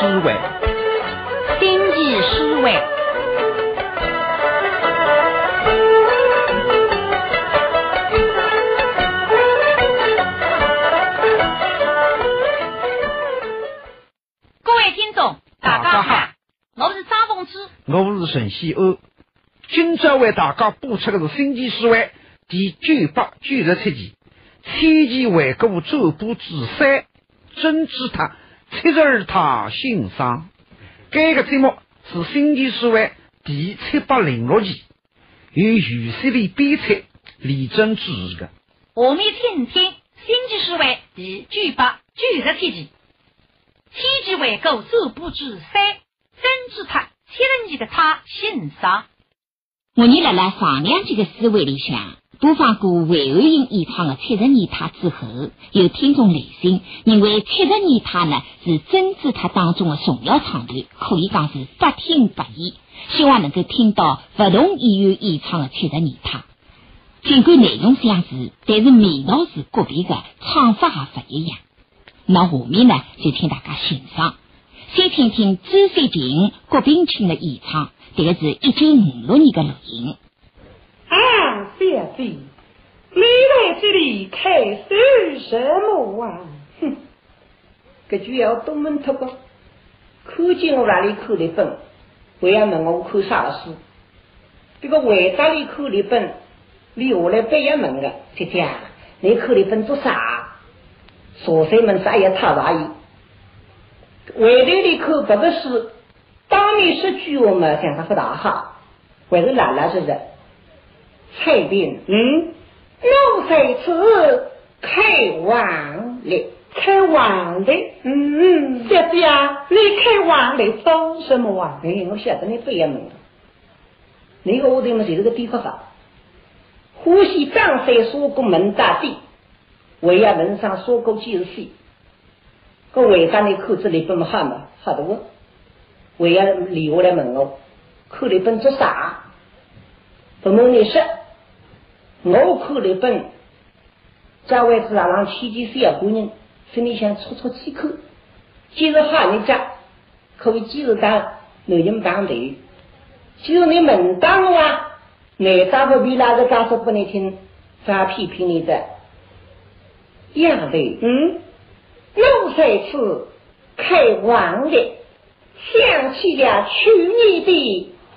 思维，星际思维。各位听众，大家好，我是张凤芝，我是陈希安。今朝为大家播出的是《星际思维》第九百九十七集《千奇回顾周部之三：真知他七十二他欣赏》。这个节目是《星际思维》第七百零六集，由于西里编辑李真主持的。下面请听《星际思维》第九百九十七集。天机回顾周部之三，真知他七十年的他欣赏。我你辣辣上两集的思维里向播放过韦安英演唱的《七十年他》之后，有听众来信认为《七十年他》呢是真知他当中的重要唱段，可以讲是百听不厌，希望能够听到不同演员演唱的《七十年他》。尽管内容相似，但是味道是个别的，唱法也不一样。那下面呢，就请大家欣赏，先听听朱水平、郭冰清的演唱。这个是一九五六年的录音。啊，小弟，你来这里开手什么啊？哼，这就要东门特个，看见我那里看的本，还要问我看啥书？这个回答里看的本，你下来不要问的，姐姐，你看的本做啥？所生们啥也差大意，回头里看这个书，当面说句话嘛，讲他不大好，还是懒懒是的。蔡斌，嗯，我这次开王了，开王了，嗯，小姐啊，你开王了做什么啊？哎，我晓得你不要问了，那个屋头嘛就是个地方法，呼吸张三说过门大地。为呀，门上说过几十岁，个为啥你口子里本好嘛？好多，为呀，留下来问我，口里本做啥？不问你说，我口里本，在位置上让七几岁小姑娘，心里想出出气口，今日好人家，可以今日当男人当头，既然你门当我啊，难道不比那个讲说不能听，咋批评你的？样的，嗯，我这次开完的，想起了去年的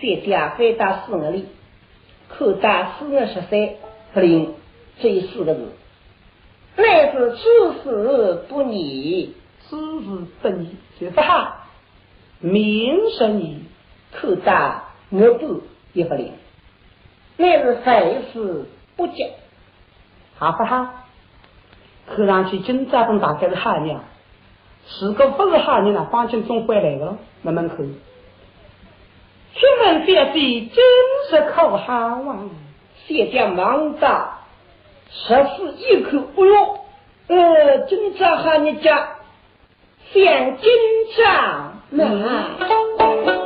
三家回答四个里，考答四个十三，不灵，这四个字，乃是处事不逆，处事不逆就是好，名声你考答我不也不灵。乃是凡事不急，好不好？看上去今朝本大概是好人，如果不是好人呢，方军总回来了，慢慢看。请问小姐真是可好啊？谢家忙到，十四一口，不用，呃，今朝和你家，想今朝那。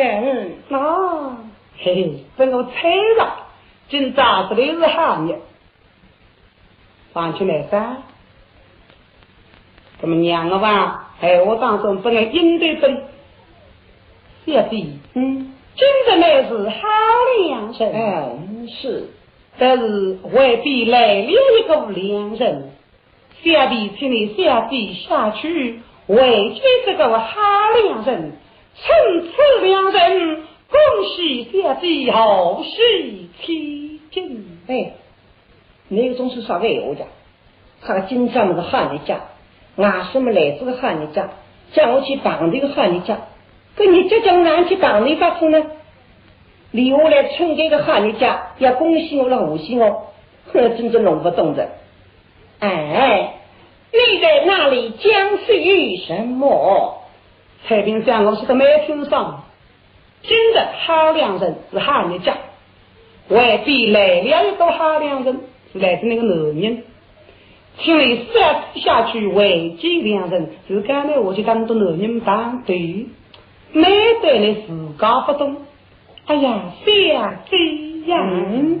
人啊！嘿嘿，等我猜了，今早子的是好日，放出来噻。怎么娘个吧？哎，我当中本来应对不，小弟，嗯，今日乃是好良人，嗯，是，但是外边来了一个良人。小弟请你小弟下去，为见这个好良人，趁此两人，恭喜小弟后续起进。哎，那个总是啥个闲讲？他今朝那个好日家。俺什么来这个喊你家，叫我去帮这个喊你家，可你这叫俺去帮你发生呢？留下来村这个喊你家，要恭喜我了，恭喜我，呵，真正弄不懂的。哎，你在那里讲些什么？太平山，我是个没听上。今日好良人是哈人家，未必来了一个好良人，是来自那个男人。请你下下去为见良人，就刚才我就当着男人当对，没得你自家不懂。哎呀，小这样。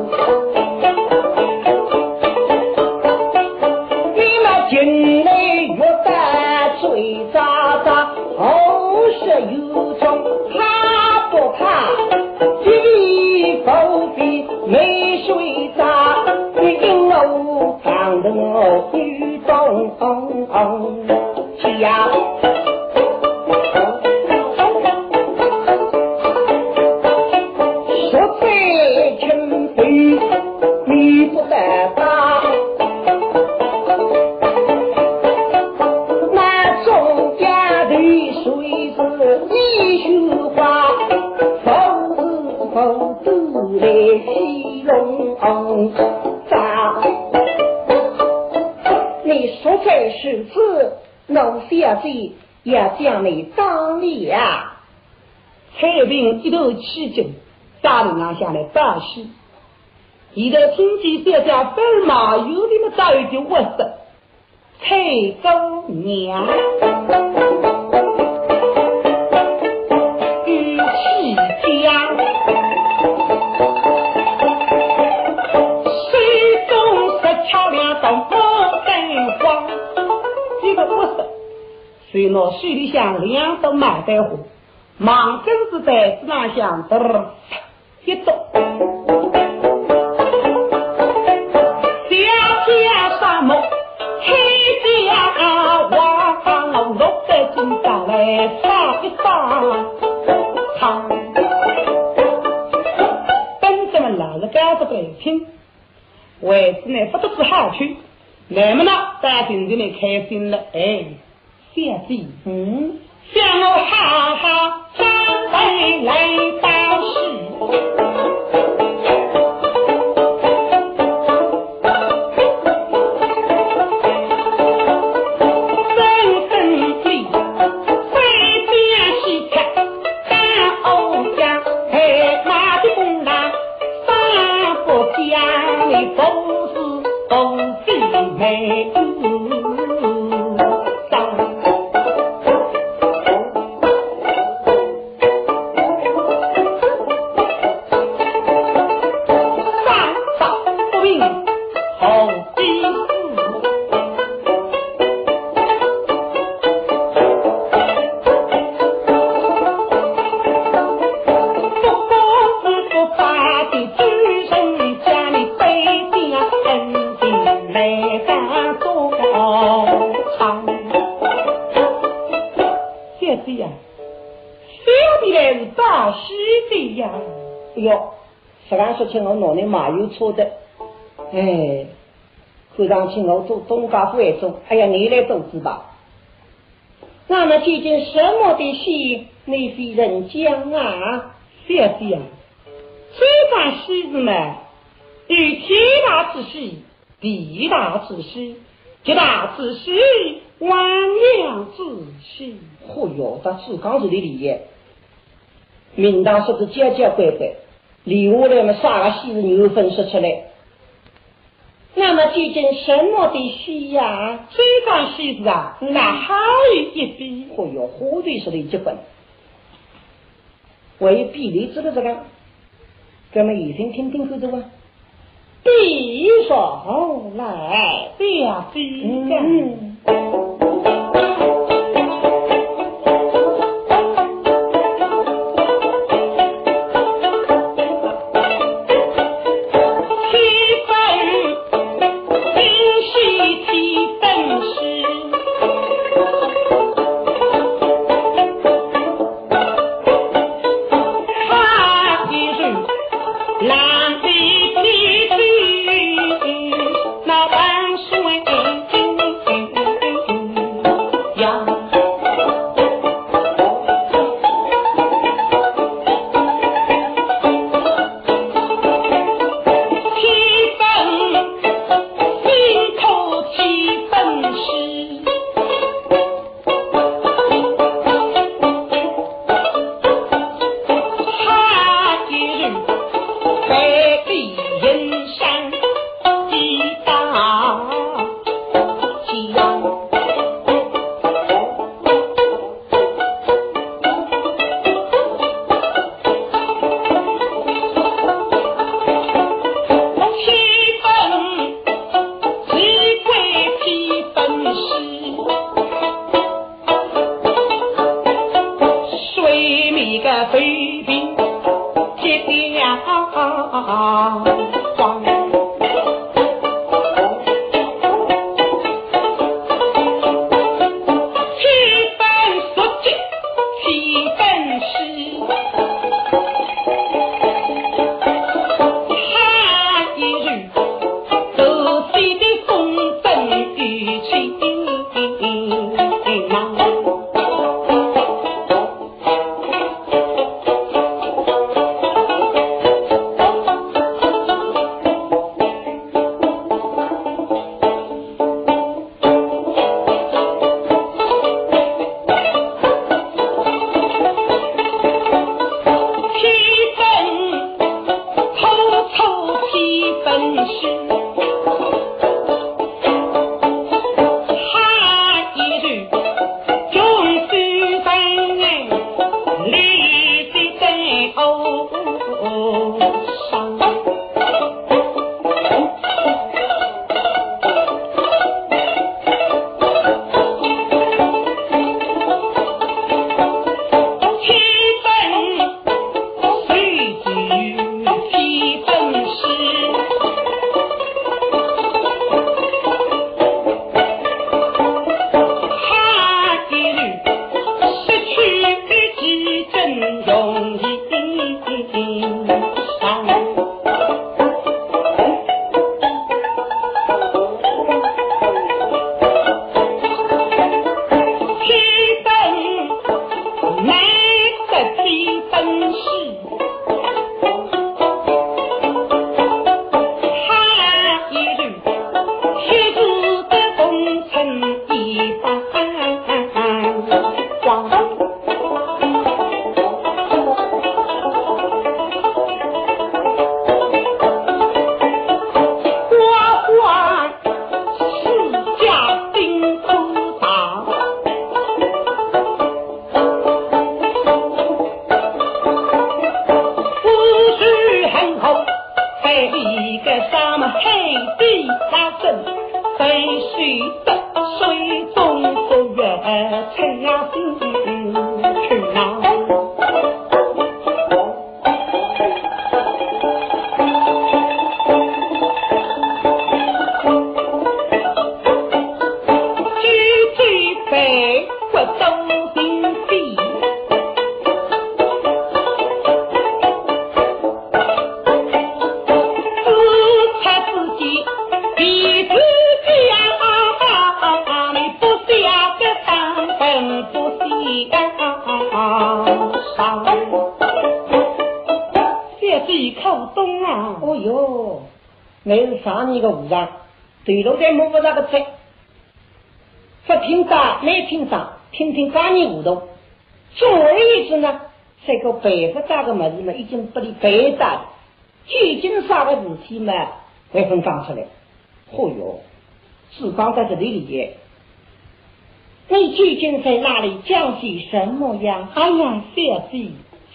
西酒，大路拿下来，大西。一的亲戚三家，奔马有的么？大一的卧室，蔡根娘，与西江。水中石桥两朵牡灯花，这个沃色。水呢，水里像两朵牡丹花。忙根子在子那向嘚一动，小家沙漠黑家王，落在金上来唱一唱，唱，等着们拿着杆子来听。为子呢，不都是好去，那么呢，大庭的呢开心了，哎，小弟，嗯，想我哈哈长辈来马有错的，哎，看上去我做东家府一种，哎呀，你来做主吧。那么究竟什么的戏，你非人讲啊？小姐啊，这番戏子嘛，有天大之戏，地大之戏，极大之戏，万两之戏。嚯哟，这自刚子的理业，明堂说的家家乖乖，留下来嘛，啥个戏子你有分析出来？那么究竟什么的戏呀？这张戏子啊，那还有一笔，嚯哟，火腿说的结婚，为比例知道这个，咱们一听听听看着吧。比上来，表比嗯。七看不懂啊！哦哟那是上年的和尚，对路在摸不着个车，不听打，没听打，听听八年糊涂。总而言之呢，这个白发大的么子嘛，已经不离白大了。究竟啥个事体嘛，还分讲出来。哦哟，只讲在这里里。你究竟在哪里讲些什么呀？哎呀，小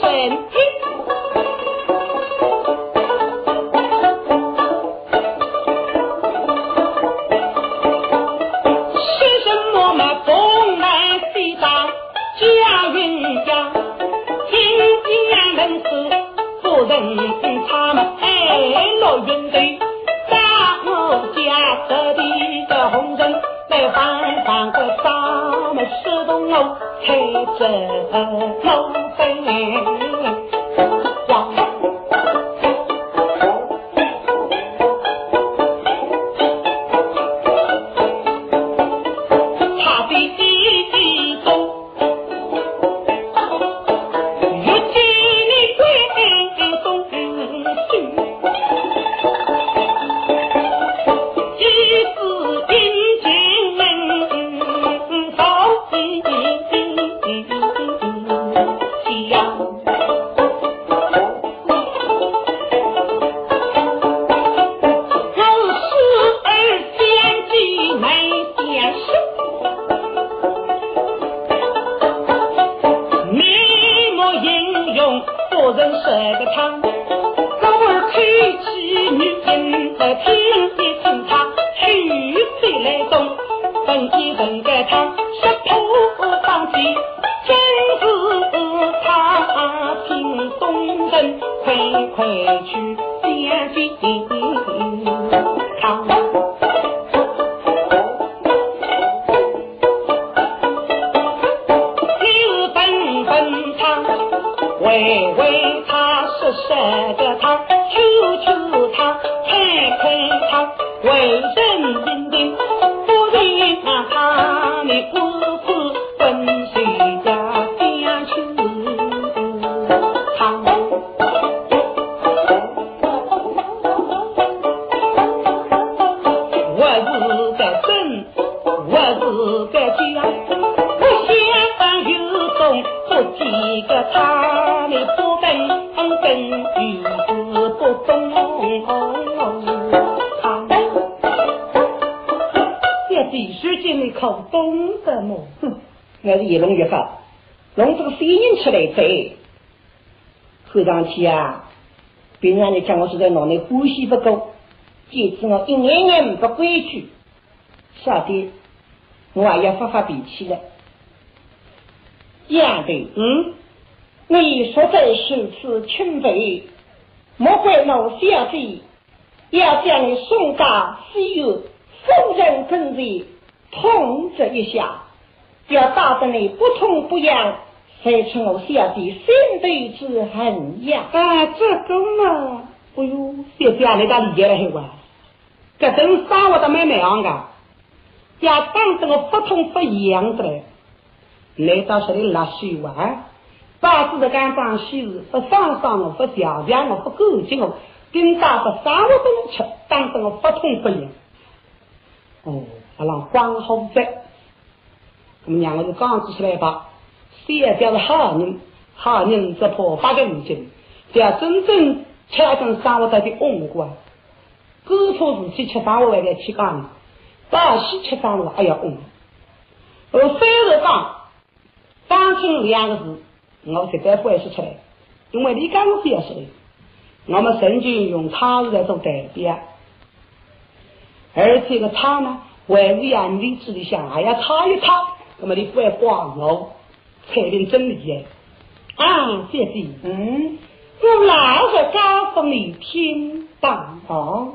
神迹是什么嘛东南西北架云家听见人是不忍心拆门落云飞我的红人来放放个杀门石洞哦嘿。这儿飞。书记你可懂得么？哼，我是越弄越好，弄这个水音出来贼。后上天啊，平常你讲我是在脑内呼吸不够，见次我一眼眼不规矩，下的我还要发发脾气了。样的，嗯，你说在数次清肥，莫怪我小弟，要将你送到西游，夫人跟前。痛责一下，要打得你不痛不痒。才出我小弟心头之恨呀！啊，这个嘛，哎呦，小弟啊，你倒理解了很哇！这等生活的蛮蛮样个，要打得我不痛不痒的嘞。来到这里拉水哇，把子的干脏洗日，不放上我，不调调我，不干净我，跟打不生活不吃，当得我不痛不痒。哦，阿郎光好在，那么让我就刚子出来吧。也表是好人，好人只怕八个五斤。要真正吃顿生活在的恩过，各处事体吃生活还得去干，大西吃生活还要恩。而非是讲当亲两个字，我绝对不会说出来，因为你刚刚表示的，我们曾经用他来做代表，而这个他呢，为了让你自己想，还要查一查，那么你不会挂我。彩铃真理耶，啊，姐姐，嗯，我老在高峰里听吧哦。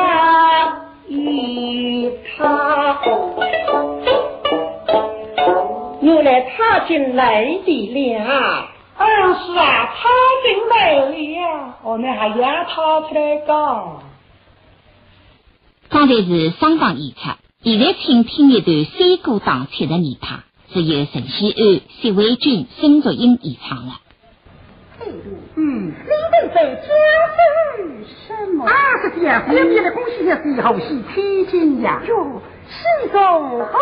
进来的了。二是啊，他进来了，我们还让他出来讲。刚才是双方演出，现在请听一段三股党次的泥派，是由陈希安、谢伟军、孙卓英演唱的。嗯，领队在讲是什么？啊，是这样，偏偏的恭喜也是好戏千金呀，哟，心中好。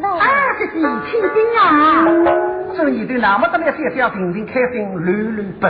了，二十几千金啊，这一对那么多的小小平平开心，乱乱不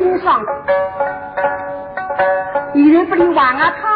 相相伴。他来，我的他。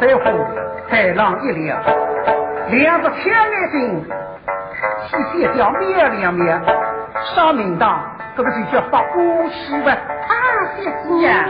朵毛丹花海浪一撩，两只青眼睛细细叫面两面，上名堂这个就叫发乌气吧？啊，谢谢呀。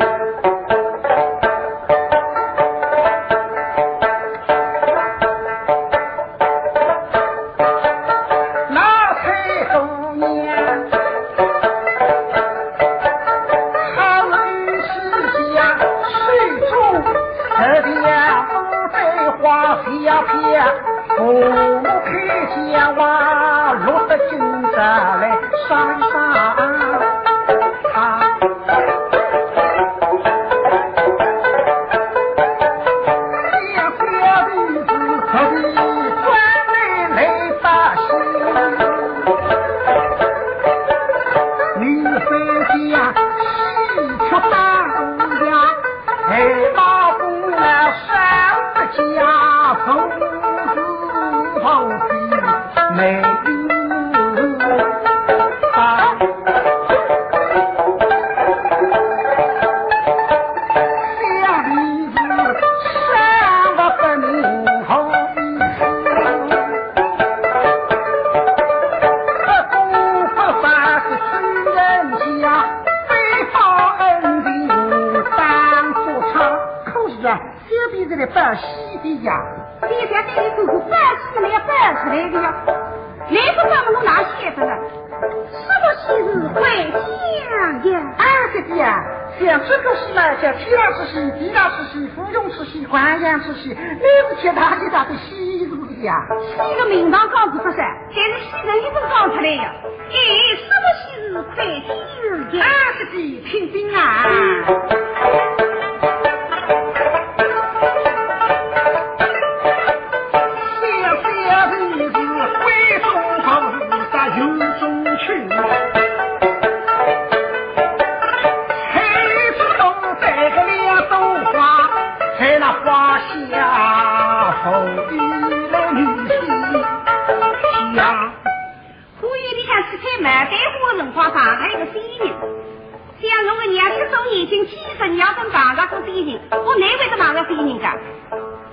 心几十年跟房上过点人，我哪会是房上点人的？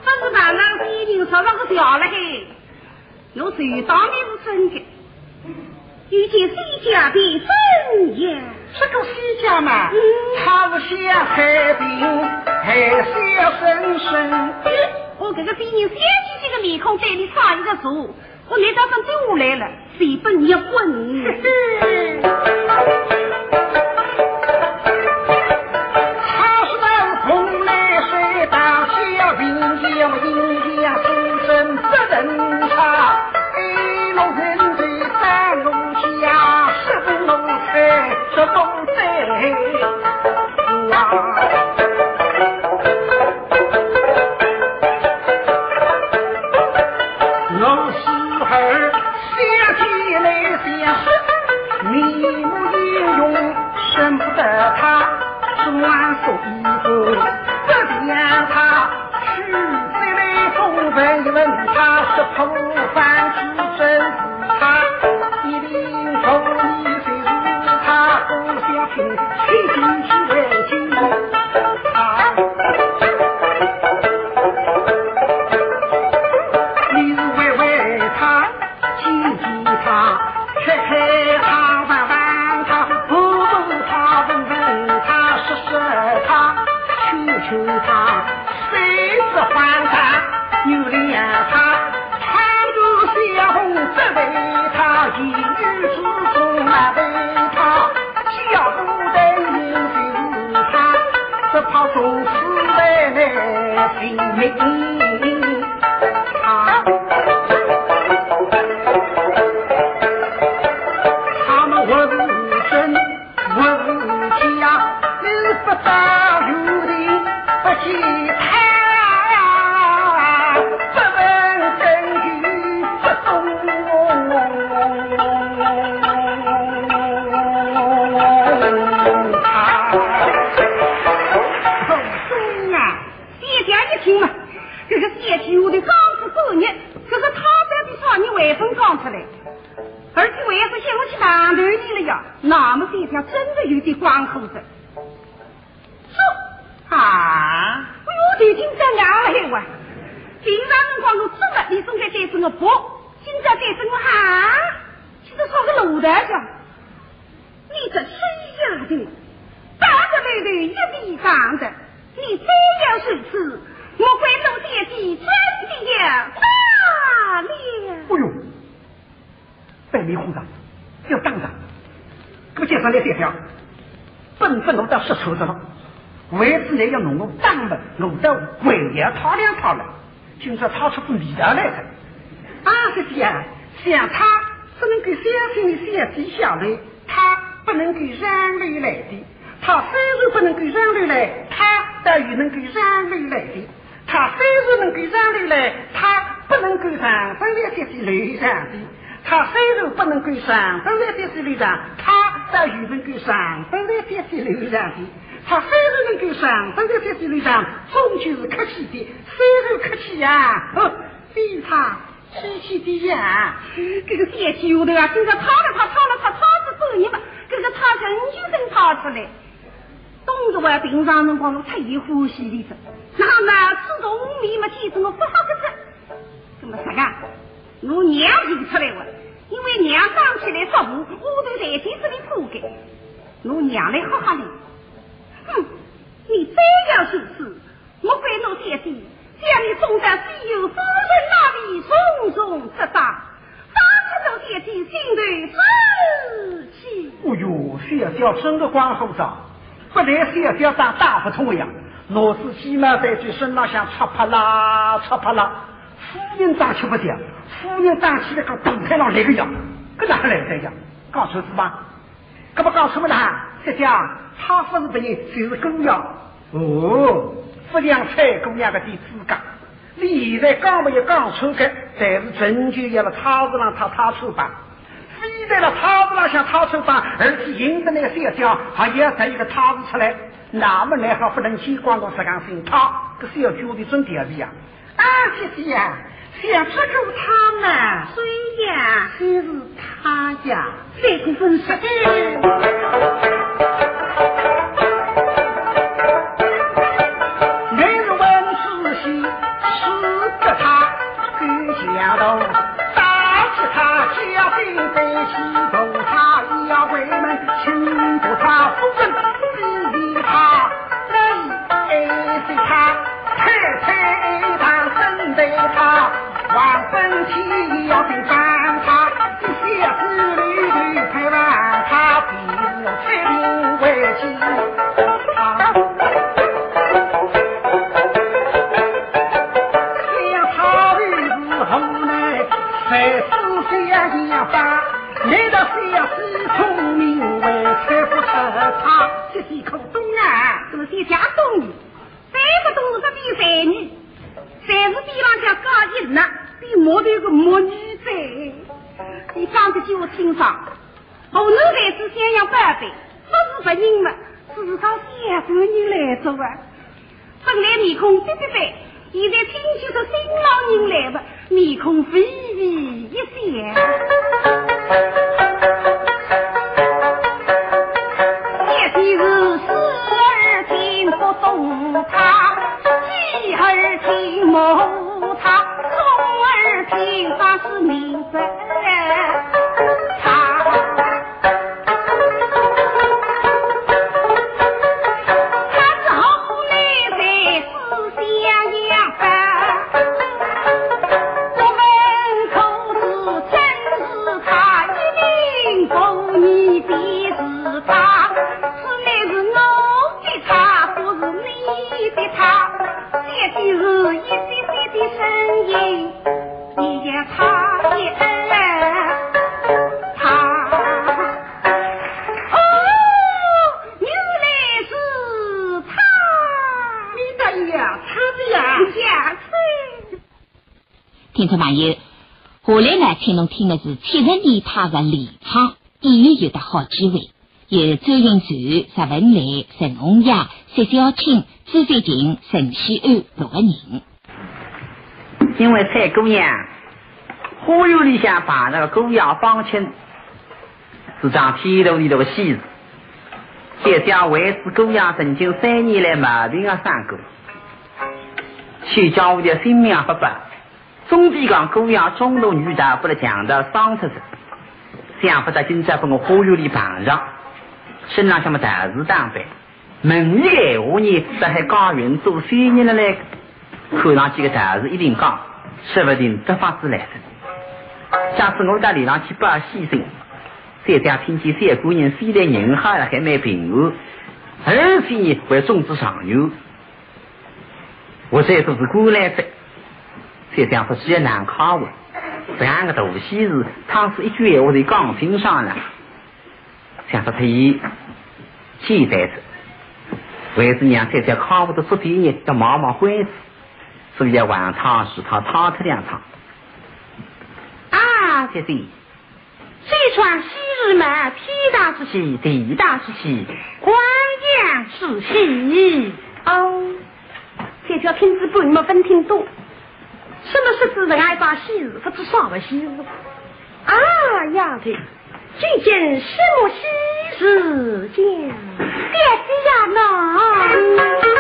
不是房上点人，说那个调了嘿。我谁当面是真的，遇见西家的真呀。这个西家嘛，他不像海边，海像深深。我这个病人三千几的面孔对你上一个足，我难道真丢来了？谁不你问？Making 不能够上分来这些路上，他但于能够上分来这些路上的；他虽然能够上分来这些路上，终究是客气的，虽然客气呀，哦，非他气气的呀。这个电梯下头啊，经常吵了吵，吵了吵，吵子半日嘛，这个吵人就能吵出来。东着我平常辰光我特意呼吸的着，那么自从你们记住我不好个着，怎么啥个？我娘提出来了，因为娘刚起来说话，我都在电这里铺盖，我娘来哈哈哩，哼，你非要如此，我会弄爹地将你送到西游夫人那里重重责打，打出了爹地心头之气。哎呦，小叫真的光后长。不来小要当大不通一样，老子起码在嘴身上像擦啪啦擦啪啦，夫人长起不掉，夫人长起来个动太郎来个样，跟哪来的样？讲错是吧？可不讲错么啦？这家他不是别人，就是姑娘。哦，不良菜姑娘的弟子讲，你现在刚没有讲错的，但是终究要了超市上他他出吧。非在了桃子上像桃子般，而且赢得那个小将还要再一个桃子出来，那么来还不能去光顾石岗心？他这小脚的真调皮呀！啊，姐姐呀，想出口他们，谁呀？还是他呀？这个分十每日问仔细，是个他跟相同。家兵在西头，他听众朋友，下来呢，请侬听的是七十年他的离场，演员有的好机会。有周云传、石文来、陈红雅、石小青、朱飞琴、陈希安六个人。因为蔡姑娘花园里向把那个姑娘芳亲，是张天头里头的喜事。再加为子姑娘曾经三年来毛病啊三个，却将我的性命不保。总比讲姑娘中途女大不能强到伤出去。想不到今朝把我花园里碰上，身上什么大事打扮，问一个话呢，这还高云做三年了嘞，看上去个大事一定讲，说不定得法子来着。假使我到里上去把牺牲，再加听见三姑娘虽然人好了，还蛮平安，而且呢还种植上游，我再说是过来者，再想说既然难考我。这样个大喜事，他是一句话在讲心上了，想说他以期待着，为子娘在这考不得出第一，要忙忙欢喜，所以要晚唱时他唱他两唱。啊，姐姐，这传昔日嘛，天大之喜，地大之喜，官阳之喜。哦，这条片子不你们分听懂。是指人爱把喜事，不知啥个喜事？啊，丫头，究竟什么喜事？讲，爹爹呀，那。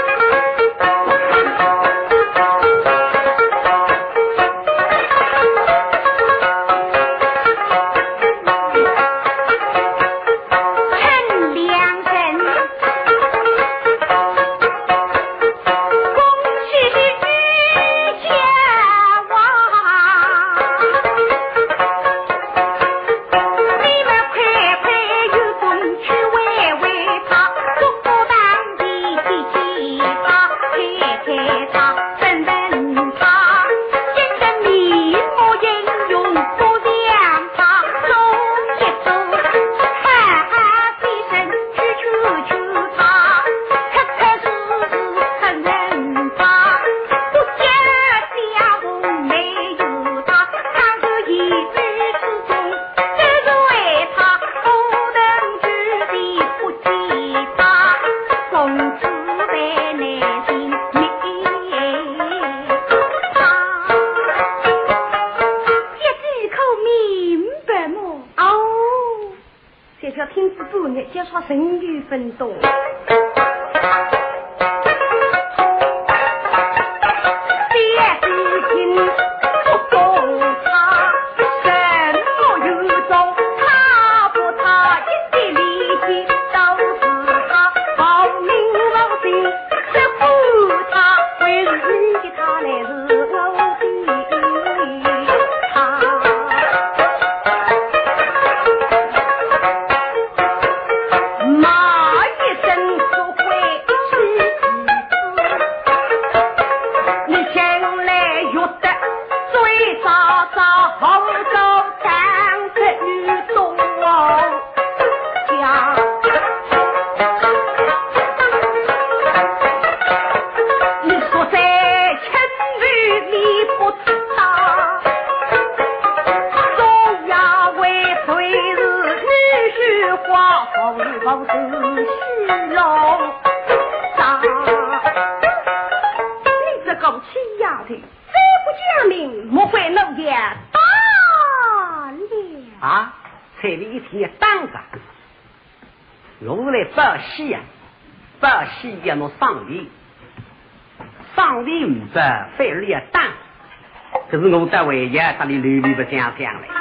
我在为家，他的屡屡不想想嘞。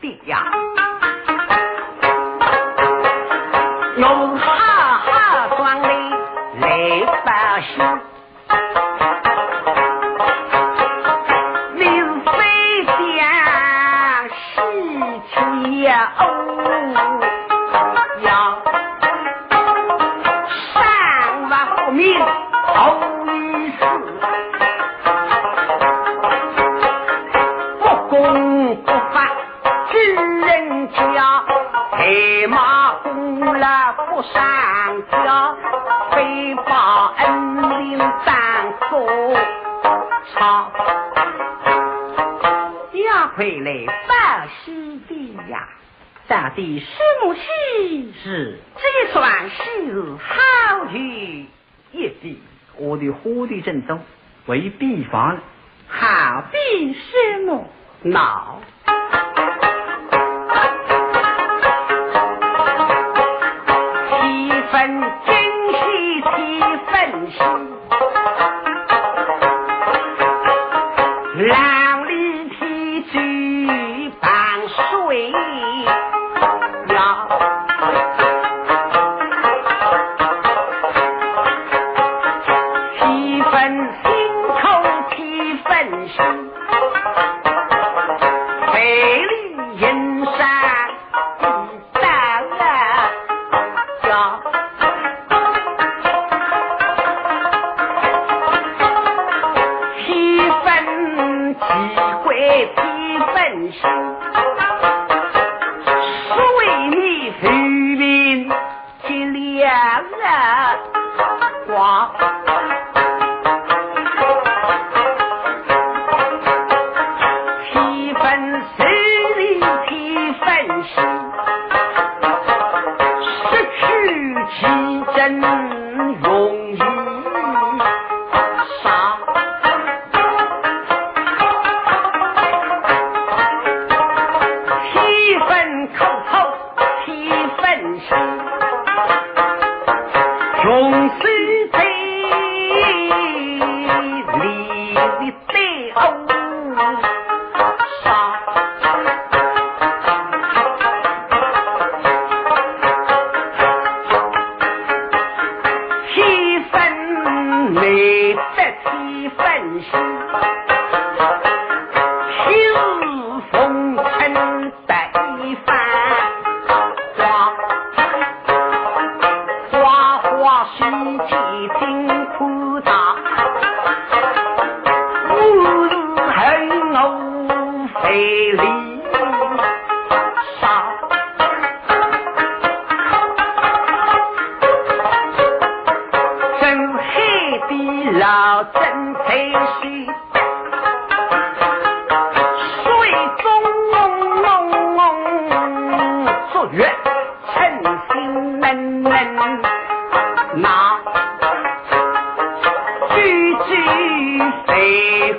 的呀，正宗，为比方，为七分心，是为你福临两莲光。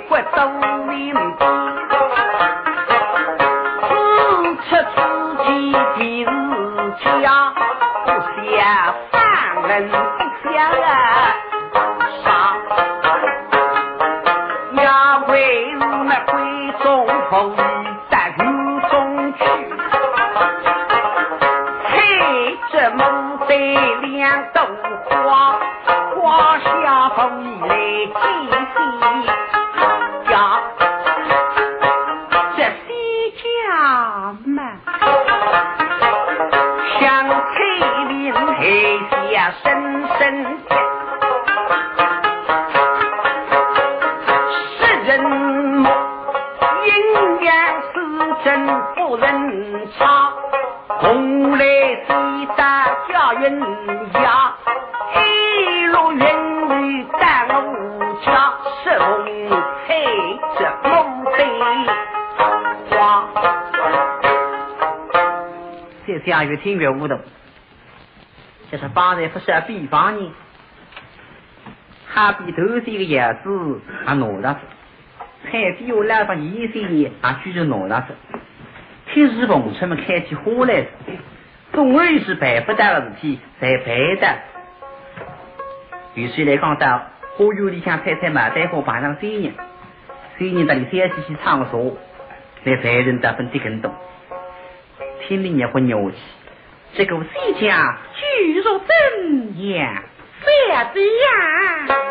越听越糊涂，就是方才不是比方呢，好比头是一个样子，啊哪上子，海底下来把一些呢，啊举着哪上子，天时逢春嘛开起花来，总而是办不到的事体才办的。于是来讲到花园里向采采牡丹花，摆上新人，新人在里三细细唱说，来才人得分的更多，听得也会牛气。这个谁家居若怎样？反的呀！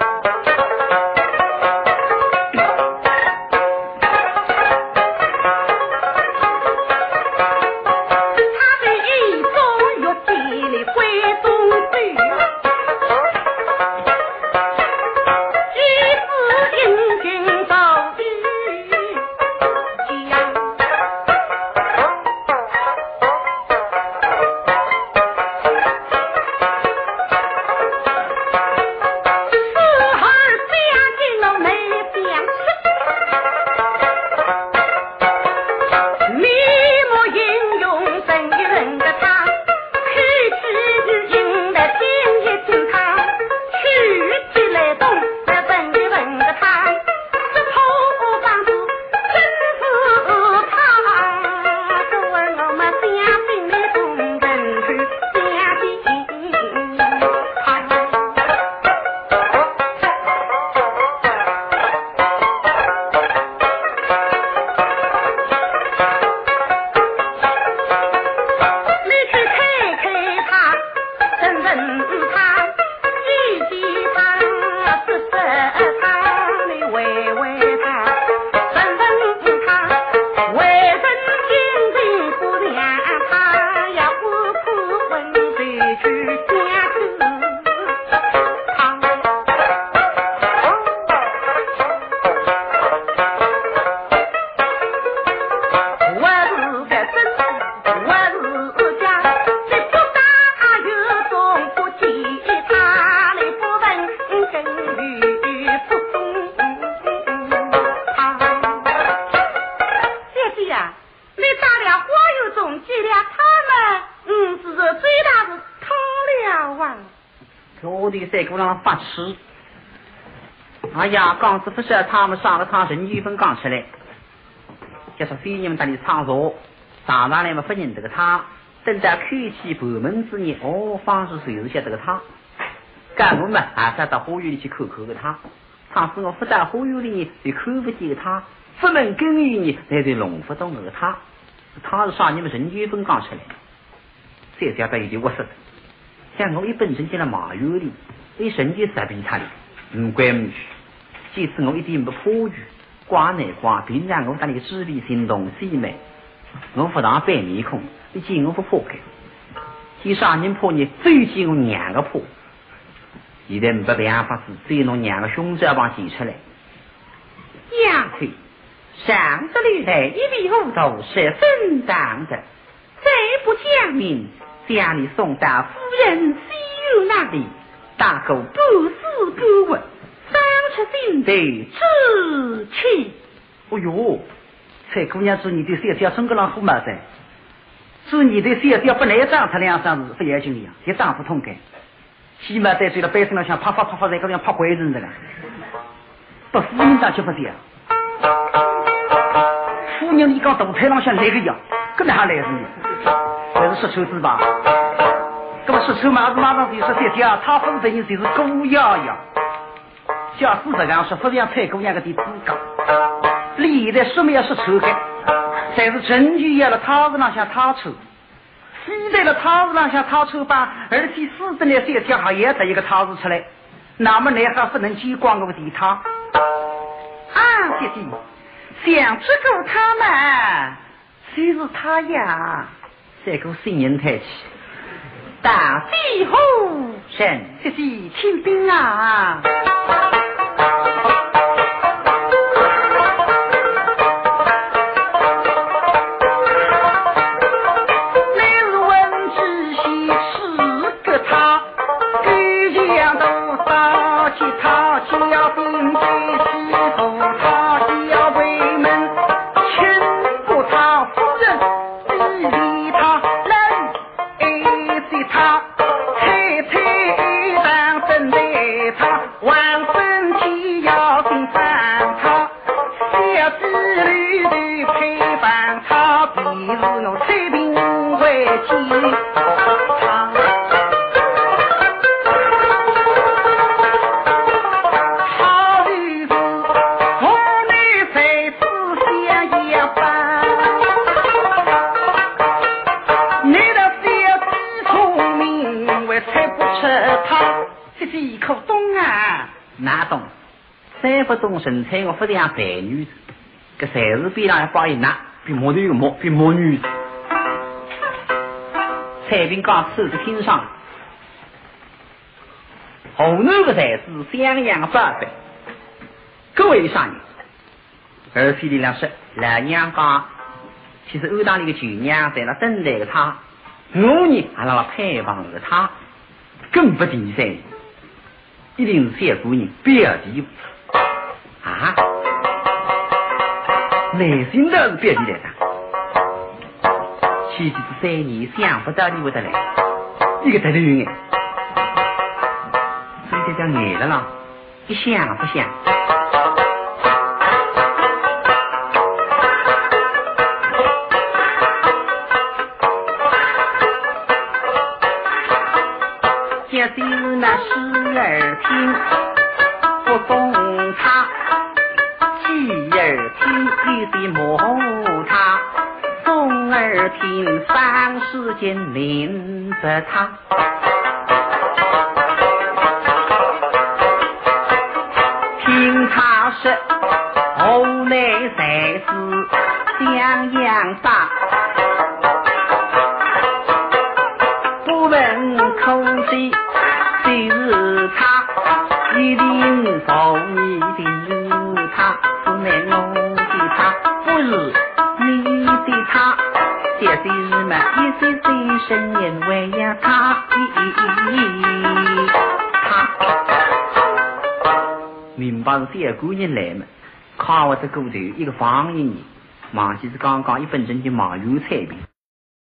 小弟三姑娘发痴。哎呀，刚是不是他们上了趟人鱼分刚出来，就是非你们那里唱座，常常来嘛不认得个他，等到开启部门之日，哦，方是谁是晓得个他？干我们还是要到花园里去看看个他。倘使我不到花园里，就看不见个他；不门更衣呢，那就弄不懂个他。他是啥？你们人鱼分刚出来，再加到一句我说的，像我一本身进了马园里，一身就十比他的，唔管唔去。即使我一点不破雨，刮内刮，平常我打你个纸笔行动细美，我不当白面孔，你见我不破开。即啥人破你，最见我娘个破。现在没办法子，只有侬娘个胸罩帮挤出来。杨贵，上得里来一笔糊涂，是正当的。再不讲明，将你送到夫人西游那里，大哥不死不问。伤出心头志气。哦哟，蔡姑娘说你的小姐生个浪虎嘛噻，说你的小姐不来长出两三日不要紧的呀，一丈夫痛感，起码在这个百姓上像啪啪啪啪在个像拍鬼人的了，不妇人上去不的妇人你刚大太郎像那个样，跟那还来着呢，还是说臭子吧？那么说臭嘛是马上就说小姐，他否则你就是狗丫丫。小四这样说，不像蔡姑娘个的自高，李的说明要是丑的，才是证据要了他子上像他丑，死在了他子上像他丑吧，而且死的那些条还也得一个他子出来，那么你还不能去光我的他？啊，姐姐，想知道他们，谁是他呀？这个新人太气，大飞虎神，姐姐请兵啊！身材我不像白女子，这才是比那发一难，比木头有模，比木女子。彩屏刚吃在天上，河南个才是襄阳的八百。各位上人，二弟的两说，老娘家其实欧大里的舅娘在那等待着他，我呢还让他盼望着他，更不第三，一定是小姑娘表弟。啊！内心倒是别的来的，前几次三年想不到你会得来，一个得了眼，所以叫眼了啦，一想不想。家的那十二听他，白是小姑娘来嘛？看我这骨头一个方言，忘记是刚刚一分钟就忙油菜饼。